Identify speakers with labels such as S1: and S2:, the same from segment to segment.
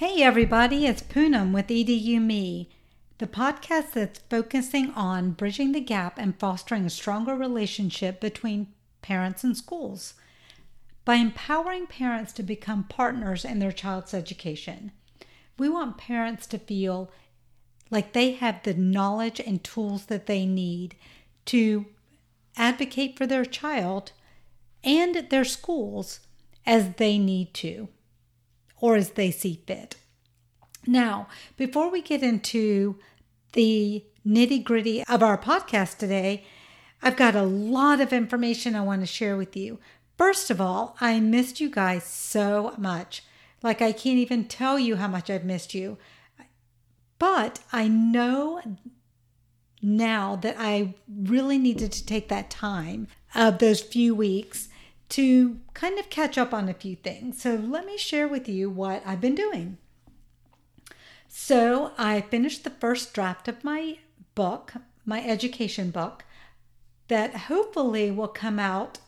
S1: Hey everybody, it's Poonam with EDU Me, the podcast that's focusing on bridging the gap and fostering a stronger relationship between parents and schools by empowering parents to become partners in their child's education. We want parents to feel like they have the knowledge and tools that they need to advocate for their child and their schools as they need to or as they see fit. Now, before we get into the nitty gritty of our podcast today, I've got a lot of information I want to share with you. First of all, I missed you guys so much. Like, I can't even tell you how much I've missed you. But I know now that I really needed to take that time of those few weeks to kind of catch up on a few things. So let me share with you what I've been doing. So I finished the first draft of my book, my education book, that hopefully will come out.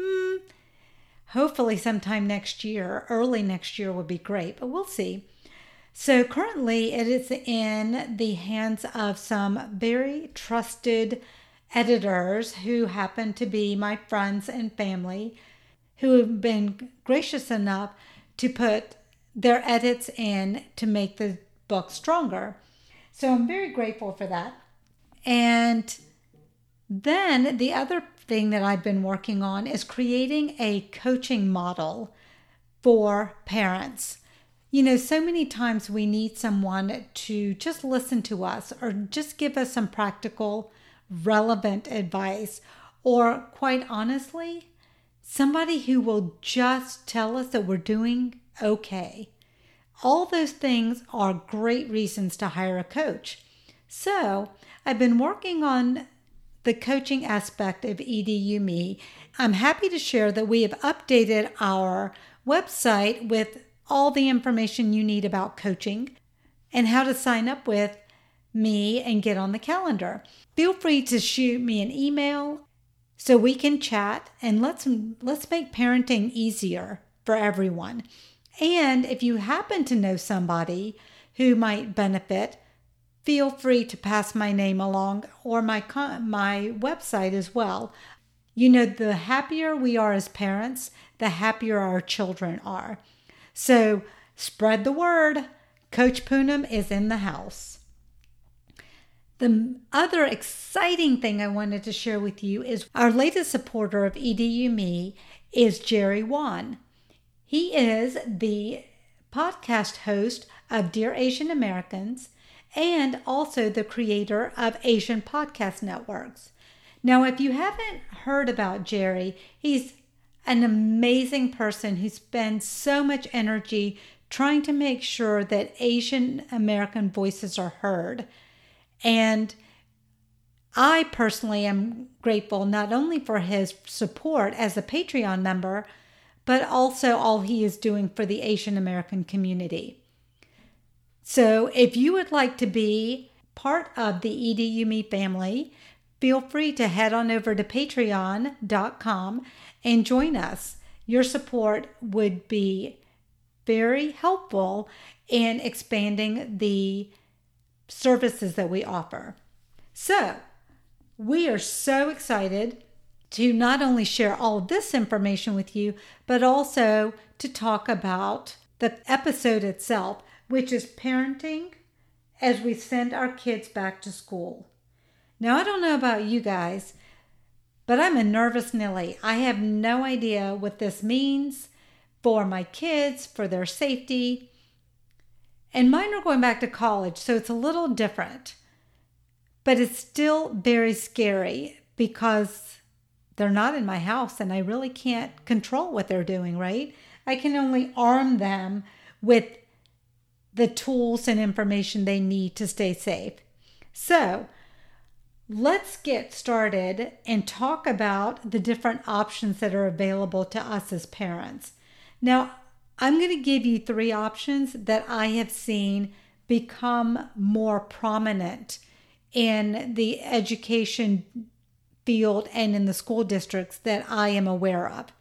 S1: Hmm, hopefully sometime next year. Early next year would be great, but we'll see. So currently, it is in the hands of some very trusted editors who happen to be my friends and family who have been gracious enough to put their edits in to make the book stronger. So I'm very grateful for that. And then the other thing that I've been working on is creating a coaching model for parents. You know, so many times we need someone to just listen to us or just give us some practical relevant advice, or quite honestly, somebody who will just tell us that we're doing okay. All those things are great reasons to hire a coach. So, I've been working on the coaching aspect of EDU Me. I'm happy to share that we have updated our website with all the information you need about coaching and how to sign up with me and get on the calendar. Feel free to shoot me an email so we can chat and let's let's make parenting easier for everyone. And if you happen to know somebody who might benefit, feel free to pass my name along or my my website as well. You know, the happier we are as parents, the happier our children are. So spread the word. Coach Poonam is in the house. The other exciting thing I wanted to share with you is our latest supporter of EDU Me is Jerry Won. He is the podcast host of Dear Asian Americans and also the creator of Asian Podcast Networks. Now, if you haven't heard about Jerry, he's an amazing person who spends so much energy trying to make sure that Asian American voices are heard. And I personally am grateful not only for his support as a Patreon member, but also all he is doing for the Asian American community. So if you would like to be part of the EDU Me family, feel free to head on over to patreon.com and join us. Your support would be very helpful in expanding the services that we offer. So, we are so excited to not only share all this information with you, but also to talk about the episode itself, which is parenting as we send our kids back to school. Now, I don't know about you guys, but I'm a nervous Nelly. I have no idea what this means for my kids, for their safety. And mine are going back to college, so it's a little different. But it's still very scary because they're not in my house and I really can't control what they're doing, right? I can only arm them with the tools and information they need to stay safe. So, let's get started and talk about the different options that are available to us as parents. Now, I'm going to give you three options that I have seen become more prominent in the education field and in the school districts that I am aware of.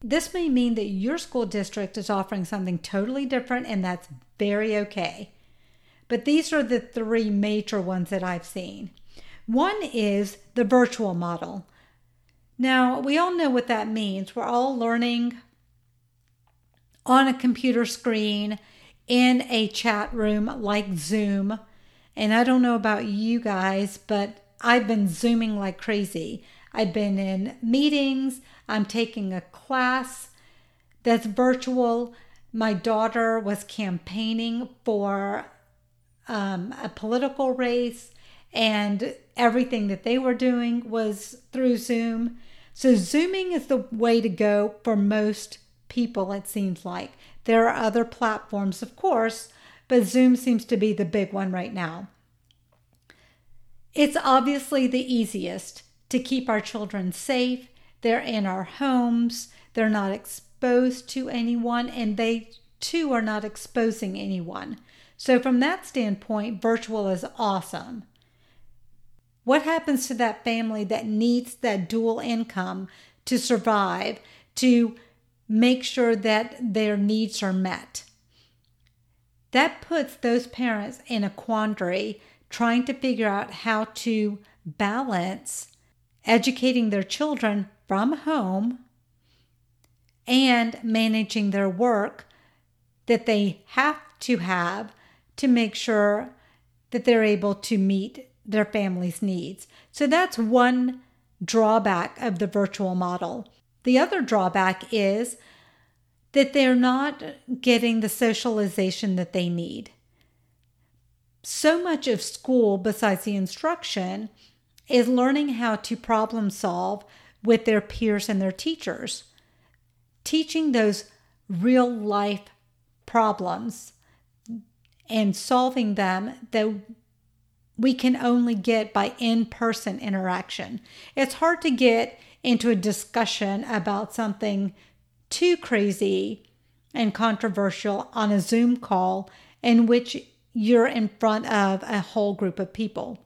S1: This may mean that your school district is offering something totally different, and that's very okay. But these are the three major ones that I've seen. One is the virtual model. Now, we all know what that means. We're all learning on a computer screen in a chat room like Zoom. And I don't know about you guys, but I've been Zooming like crazy. I've been in meetings, I'm taking a class that's virtual. My daughter was campaigning for um, a political race, and everything that they were doing was through Zoom. So, Zooming is the way to go for most people, it seems like. There are other platforms, of course, but Zoom seems to be the big one right now. It's obviously the easiest to keep our children safe. They're in our homes, they're not exposed to anyone, and they too are not exposing anyone. So, from that standpoint, virtual is awesome. What happens to that family that needs that dual income to survive, to make sure that their needs are met? That puts those parents in a quandary trying to figure out how to balance educating their children from home and managing their work that they have to have to make sure that they're able to meet their family's needs. So that's one drawback of the virtual model. The other drawback is that they're not getting the socialization that they need. So much of school, besides the instruction, is learning how to problem solve with their peers and their teachers, teaching those real life problems and solving them that we can only get by in person interaction. It's hard to get into a discussion about something too crazy and controversial on a Zoom call in which you're in front of a whole group of people.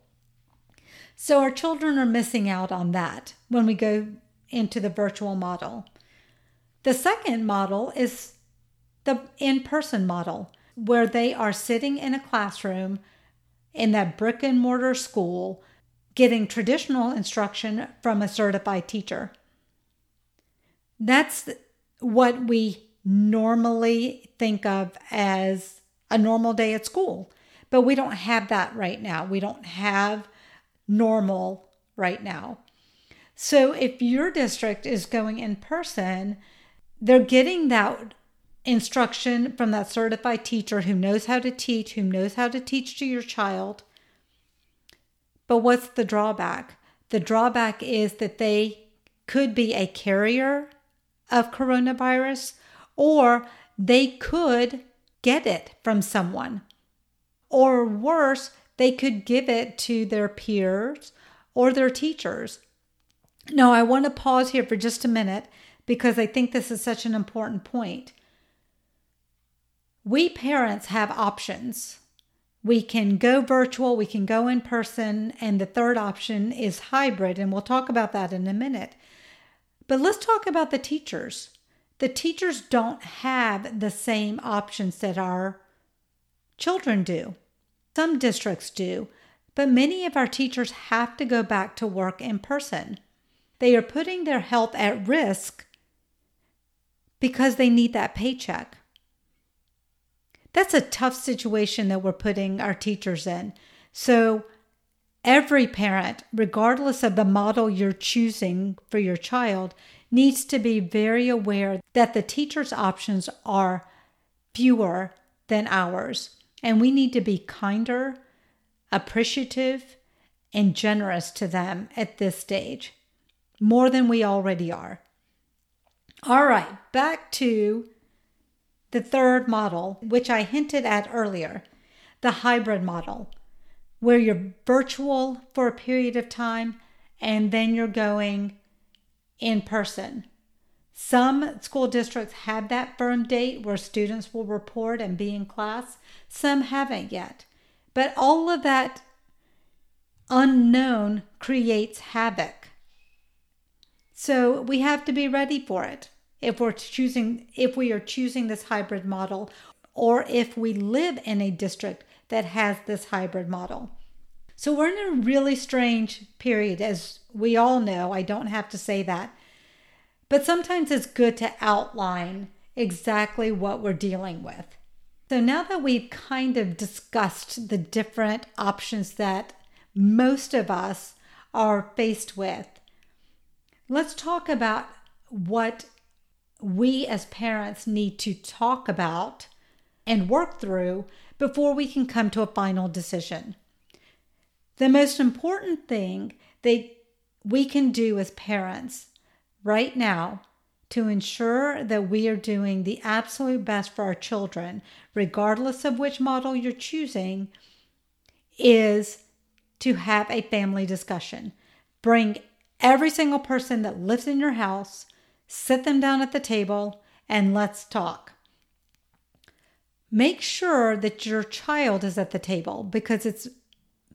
S1: So our children are missing out on that when we go into the virtual model. The second model is the in person model, where they are sitting in a classroom in that brick and mortar school getting traditional instruction from a certified teacher. That's what we normally think of as a normal day at school. But we don't have that right now. We don't have normal right now. So if your district is going in person, they're getting that instruction from that certified teacher who knows how to teach, who knows how to teach to your child. But what's the drawback? The drawback is that they could be a carrier of coronavirus or they could get it from someone. Or worse, they could give it to their peers or their teachers. Now, I want to pause here for just a minute because I think this is such an important point. We parents have options. We can go virtual, we can go in person, and the third option is hybrid, and we'll talk about that in a minute. But let's talk about the teachers. The teachers don't have the same options that our children do. Some districts do, but many of our teachers have to go back to work in person. They are putting their health at risk because they need that paycheck. That's a tough situation that we're putting our teachers in. So, every parent, regardless of the model you're choosing for your child, needs to be very aware that the teacher's options are fewer than ours. And we need to be kinder, appreciative, and generous to them at this stage, more than we already are. All right, back to the third model, which I hinted at earlier the hybrid model, where you're virtual for a period of time and then you're going in person. Some school districts have that firm date where students will report and be in class, some haven't yet. But all of that unknown creates havoc. So we have to be ready for it. If we're choosing if we are choosing this hybrid model or if we live in a district that has this hybrid model. So we're in a really strange period as we all know. I don't have to say that. But sometimes it's good to outline exactly what we're dealing with. So now that we've kind of discussed the different options that most of us are faced with, let's talk about what we as parents need to talk about and work through before we can come to a final decision. The most important thing that we can do as parents right now to ensure that we are doing the absolute best for our children, regardless of which model you're choosing, is to have a family discussion. Bring every single person that lives in your house, sit them down at the table, and let's talk. Make sure that your child is at the table because it's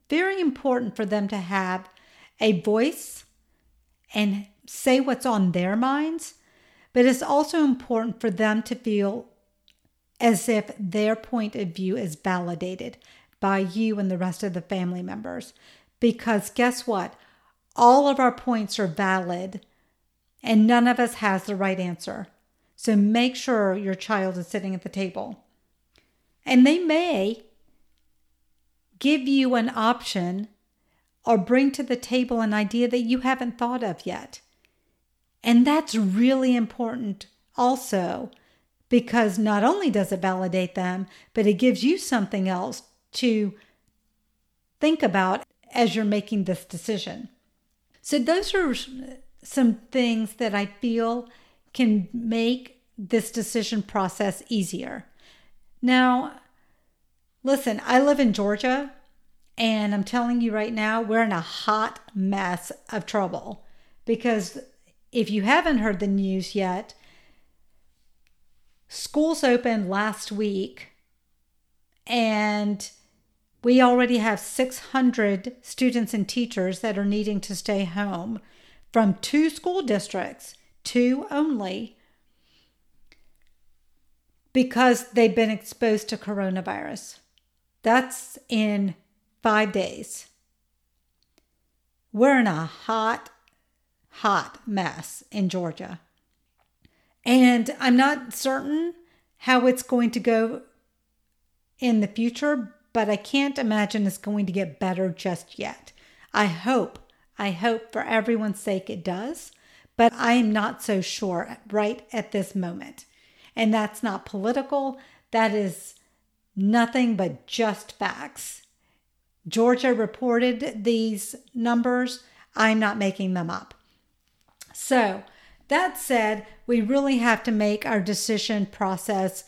S1: very important for them to have a voice and say what's on their minds, but it's also important for them to feel as if their point of view is validated by you and the rest of the family members. Because guess what? All of our points are valid and none of us has the right answer. So make sure your child is sitting at the table. And they may give you an option or bring to the table an idea that you haven't thought of yet. And that's really important also because not only does it validate them, but it gives you something else to think about as you're making this decision. So, those are some things that I feel can make this decision process easier. Now, listen, I live in Georgia, and I'm telling you right now, we're in a hot mess of trouble because if you haven't heard the news yet, schools opened last week and we already have 600 students and teachers that are needing to stay home from two school districts, two only, because they've been exposed to coronavirus. That's in five days. We're in a hot, hot mess in Georgia. And I'm not certain how it's going to go in the future, but I can't imagine it's going to get better just yet. I hope, I hope for everyone's sake it does, but I am not so sure right at this moment. And that's not political, that is nothing but just facts. Georgia reported these numbers. I'm not making them up. So, that said, we really have to make our decision process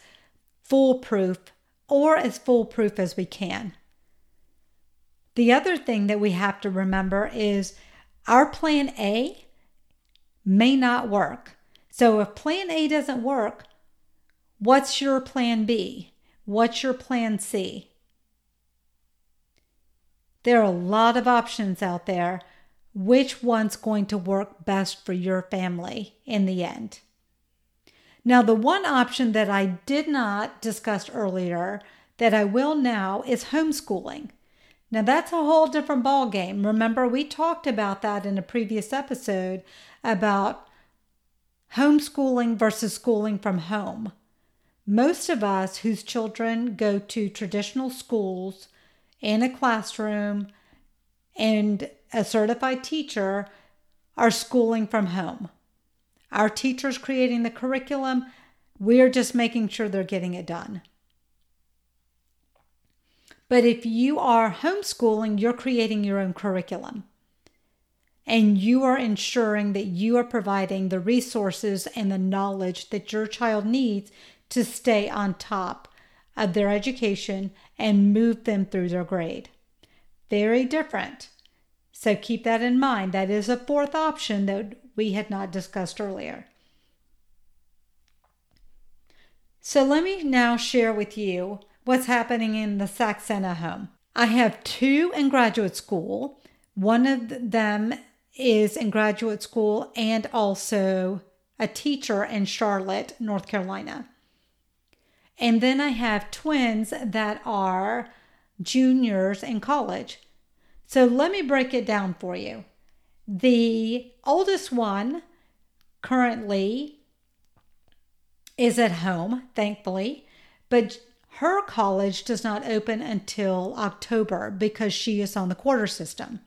S1: foolproof or as foolproof as we can. The other thing that we have to remember is our plan A may not work. So if plan A doesn't work, what's your plan B? What's your plan C? There are a lot of options out there. Which one's going to work best for your family in the end? Now, the one option that I did not discuss earlier that I will now is homeschooling. Now, that's a whole different ball game. Remember, we talked about that in a previous episode about homeschooling versus schooling from home. Most of us whose children go to traditional schools in a classroom and a certified teacher are schooling from home. Our teachers creating the curriculum, we're just making sure they're getting it done. But if you are homeschooling, you're creating your own curriculum. And you are ensuring that you are providing the resources and the knowledge that your child needs to stay on top of their education and move them through their grade. Very different. So keep that in mind. That is a fourth option that we had not discussed earlier. So let me now share with you what's happening in the Saxena home. I have two in graduate school. One of them is in graduate school and also a teacher in Charlotte, North Carolina. And then I have twins that are juniors in college. So let me break it down for you. The oldest one currently is at home, thankfully, but her college does not open until October because she is on the quarter system.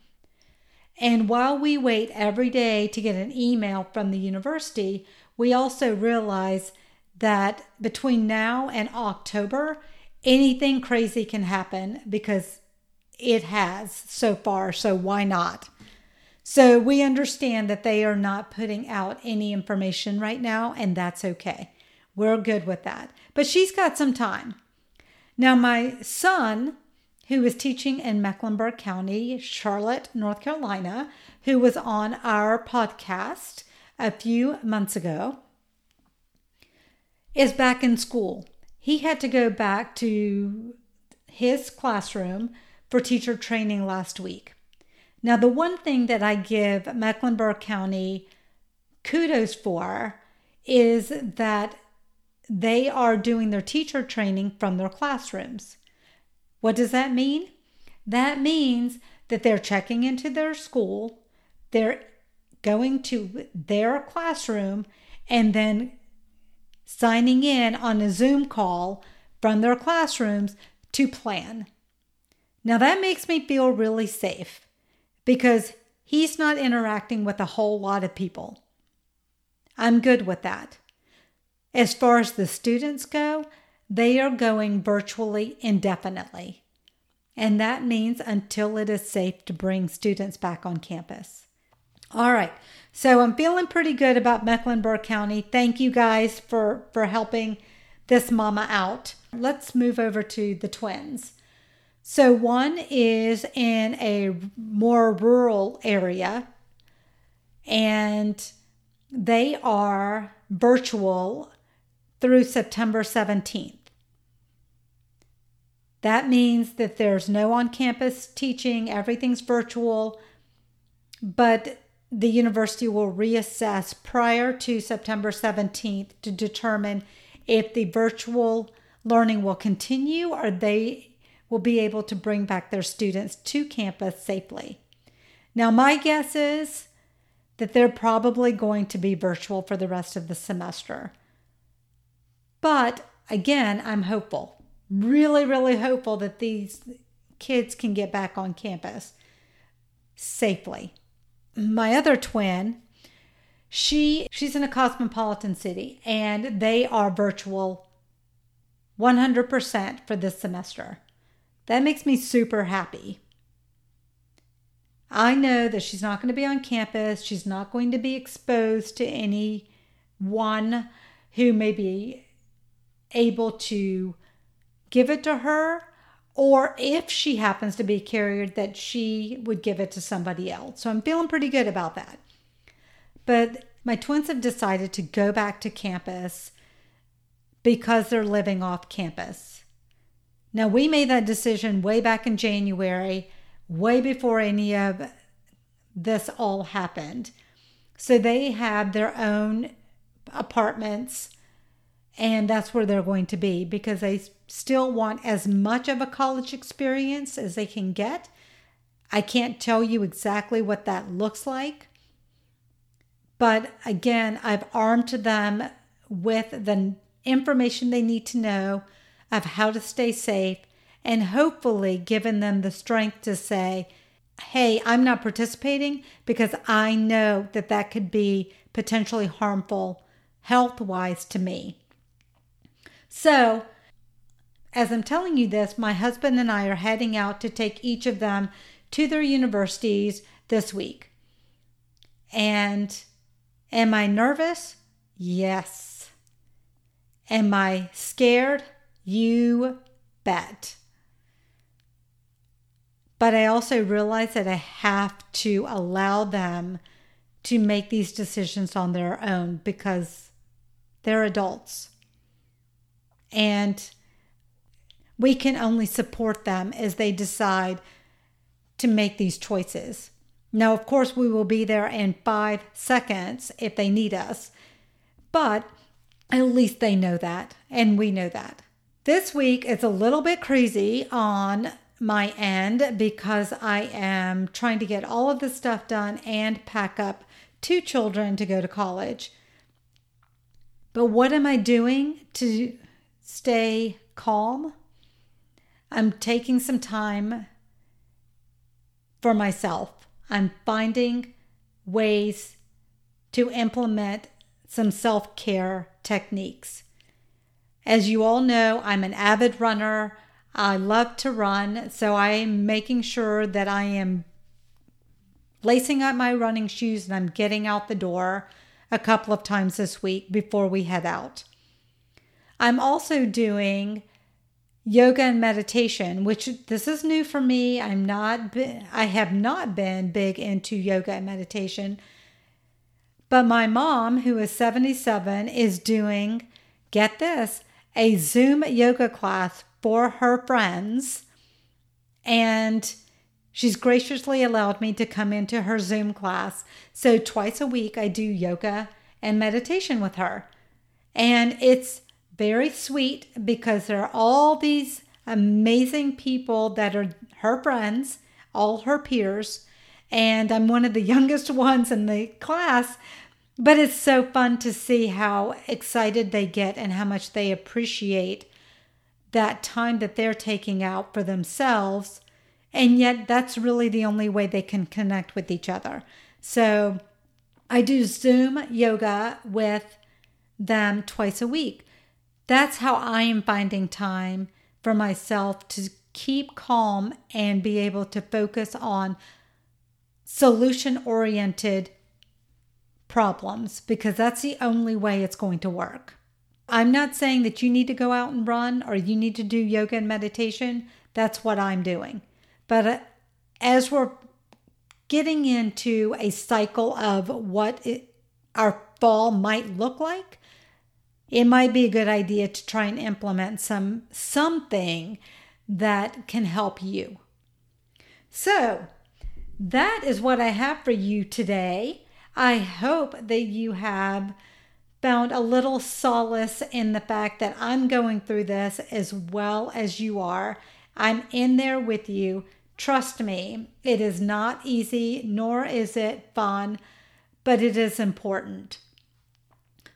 S1: And while we wait every day to get an email from the university, we also realize that between now and October, anything crazy can happen because it has so far. So why not? So we understand that they are not putting out any information right now, and that's okay. We're good with that. But she's got some time. Now, my son, who is teaching in Mecklenburg County, Charlotte, North Carolina, who was on our podcast a few months ago, is back in school. He had to go back to his classroom for teacher training last week. Now, the one thing that I give Mecklenburg County kudos for is that they are doing their teacher training from their classrooms. What does that mean? That means that they're checking into their school, they're going to their classroom, and then signing in on a Zoom call from their classrooms to plan. Now that makes me feel really safe because he's not interacting with a whole lot of people. I'm good with that. As far as the students go, they are going virtually indefinitely. And that means until it is safe to bring students back on campus. All right. So I'm feeling pretty good about Mecklenburg County. Thank you guys for for helping this mama out. Let's move over to the twins. So one is in a more rural area and they are virtual through September 17th. That means that there's no on campus teaching, everything's virtual, but the university will reassess prior to September 17th to determine if the virtual learning will continue or they will be able to bring back their students to campus safely. Now, my guess is that they're probably going to be virtual for the rest of the semester. But again, I'm hopeful, really, really hopeful that these kids can get back on campus safely my other twin, she she's in a cosmopolitan city and they are virtual 100% for this semester. That makes me super happy. I know that she's not going to be on campus. She's not going to be exposed to any one who may be able to give it to her or if she happens to be a carrier, that she would give it to somebody else. So I'm feeling pretty good about that. But my twins have decided to go back to campus because they're living off campus. Now, we made that decision way back in January, way before any of this all happened. So they have their own apartments and that's where they're going to be because they still want as much of a college experience as they can get. I can't tell you exactly what that looks like. But again, I've armed them with the information they need to know of how to stay safe and hopefully given them the strength to say, hey, I'm not participating because I know that that could be potentially harmful health wise to me. So, as I'm telling you this, my husband and I are heading out to take each of them to their universities this week. And am I nervous? Yes. Am I scared? You bet. But I also realize that I have to allow them to make these decisions on their own because they're adults and we can only support them as they decide to make these choices. Now, of course, we will be there in five seconds if they need us, But at least they know that, and we know that. This week is a little bit crazy on my end because I am trying to get all of the stuff done and pack up two children to go to college. But what am I doing to stay calm? I'm taking some time for myself. I'm finding ways to implement some self care techniques. As you all know, I'm an avid runner. I love to run, so I am making sure that I am lacing up my running shoes and I'm getting out the door a couple of times this week before we head out. I'm also doing yoga and meditation, which this is new for me. I'm not I have not been big into yoga and meditation. But my mom, who is 77, is doing get this, a Zoom yoga class for her friends and She's graciously allowed me to come into her Zoom class. So, twice a week, I do yoga and meditation with her. And it's very sweet because there are all these amazing people that are her friends, all her peers. And I'm one of the youngest ones in the class. But it's so fun to see how excited they get and how much they appreciate that time that they're taking out for themselves and yet, that's really the only way they can connect with each other. So, I do Zoom yoga with them twice a week. That's how I am finding time for myself to keep calm and be able to focus on solution oriented problems because that's the only way it's going to work. I'm not saying that you need to go out and run or you need to do yoga and meditation. That's what I'm doing. But uh, as we're getting into a cycle of what it, our fall might look like, it might be a good idea to try and implement some something that can help you. So, that is what I have for you today. I hope that you have found a little solace in the fact that I'm going through this as well as you are. I'm in there with you Trust me, it is not easy, nor is it fun, but it is important.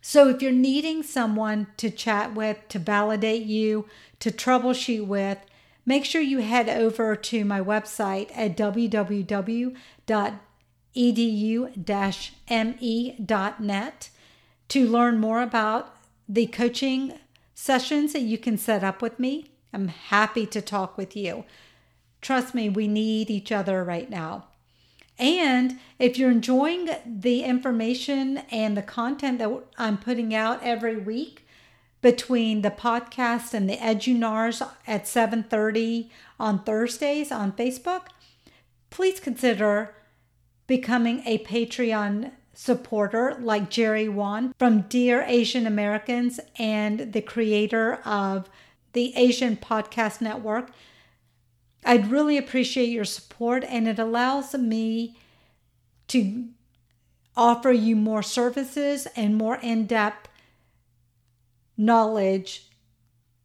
S1: So, if you're needing someone to chat with, to validate you, to troubleshoot with, make sure you head over to my website at www.edu-me.net to learn more about the coaching sessions that you can set up with me. I'm happy to talk with you. Trust me, we need each other right now. And if you're enjoying the information and the content that I'm putting out every week between the podcast and the Edunars at 7:30 on Thursdays on Facebook, please consider becoming a Patreon supporter like Jerry Won from Dear Asian Americans and the creator of the Asian Podcast Network. I'd really appreciate your support, and it allows me to offer you more services and more in depth knowledge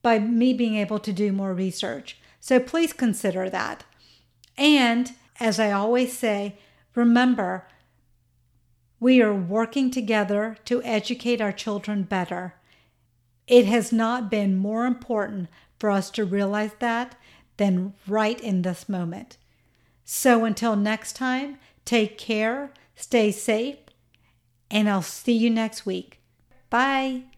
S1: by me being able to do more research. So please consider that. And as I always say, remember, we are working together to educate our children better. It has not been more important for us to realize that than right in this moment. So until next time, take care, stay safe, and I'll see you next week. Bye.